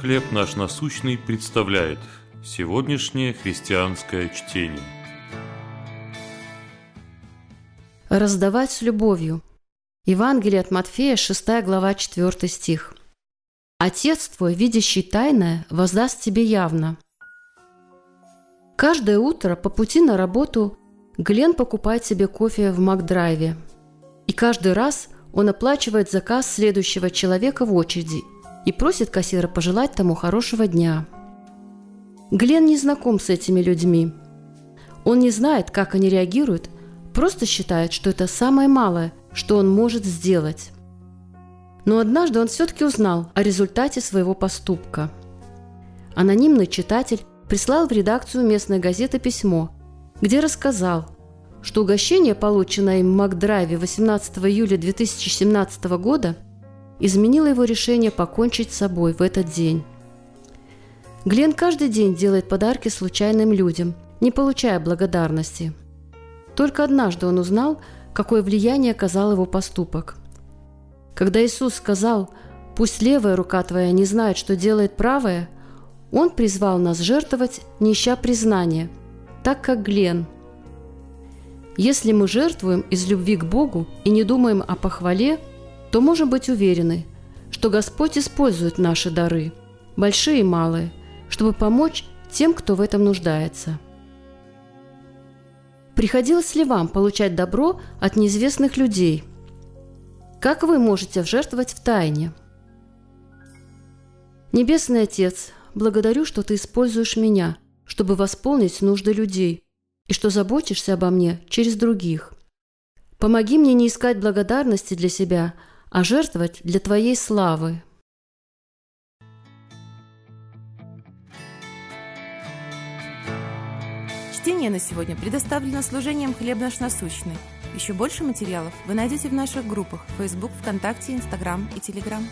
«Хлеб наш насущный» представляет сегодняшнее христианское чтение. Раздавать с любовью. Евангелие от Матфея, 6 глава, 4 стих. «Отец твой, видящий тайное, воздаст тебе явно». Каждое утро по пути на работу Глен покупает себе кофе в Макдрайве. И каждый раз он оплачивает заказ следующего человека в очереди и просит кассира пожелать тому хорошего дня. Глен не знаком с этими людьми. Он не знает, как они реагируют, просто считает, что это самое малое, что он может сделать. Но однажды он все-таки узнал о результате своего поступка. Анонимный читатель прислал в редакцию местной газеты письмо, где рассказал, что угощение, полученное им в Макдрайве 18 июля 2017 года, изменило его решение покончить с собой в этот день. Глен каждый день делает подарки случайным людям, не получая благодарности. Только однажды он узнал, какое влияние оказал его поступок. Когда Иисус сказал «Пусть левая рука твоя не знает, что делает правая», Он призвал нас жертвовать, не ища признания, так как Глен. Если мы жертвуем из любви к Богу и не думаем о похвале, то можем быть уверены, что Господь использует наши дары, большие и малые, чтобы помочь тем, кто в этом нуждается – Приходилось ли вам получать добро от неизвестных людей? Как вы можете жертвовать в тайне? Небесный Отец, благодарю, что Ты используешь меня, чтобы восполнить нужды людей, и что заботишься обо мне через других. Помоги мне не искать благодарности для себя, а жертвовать для Твоей славы. Чтение на сегодня предоставлено служением «Хлеб наш насущный». Еще больше материалов вы найдете в наших группах Facebook, ВКонтакте, Инстаграм и Телеграм.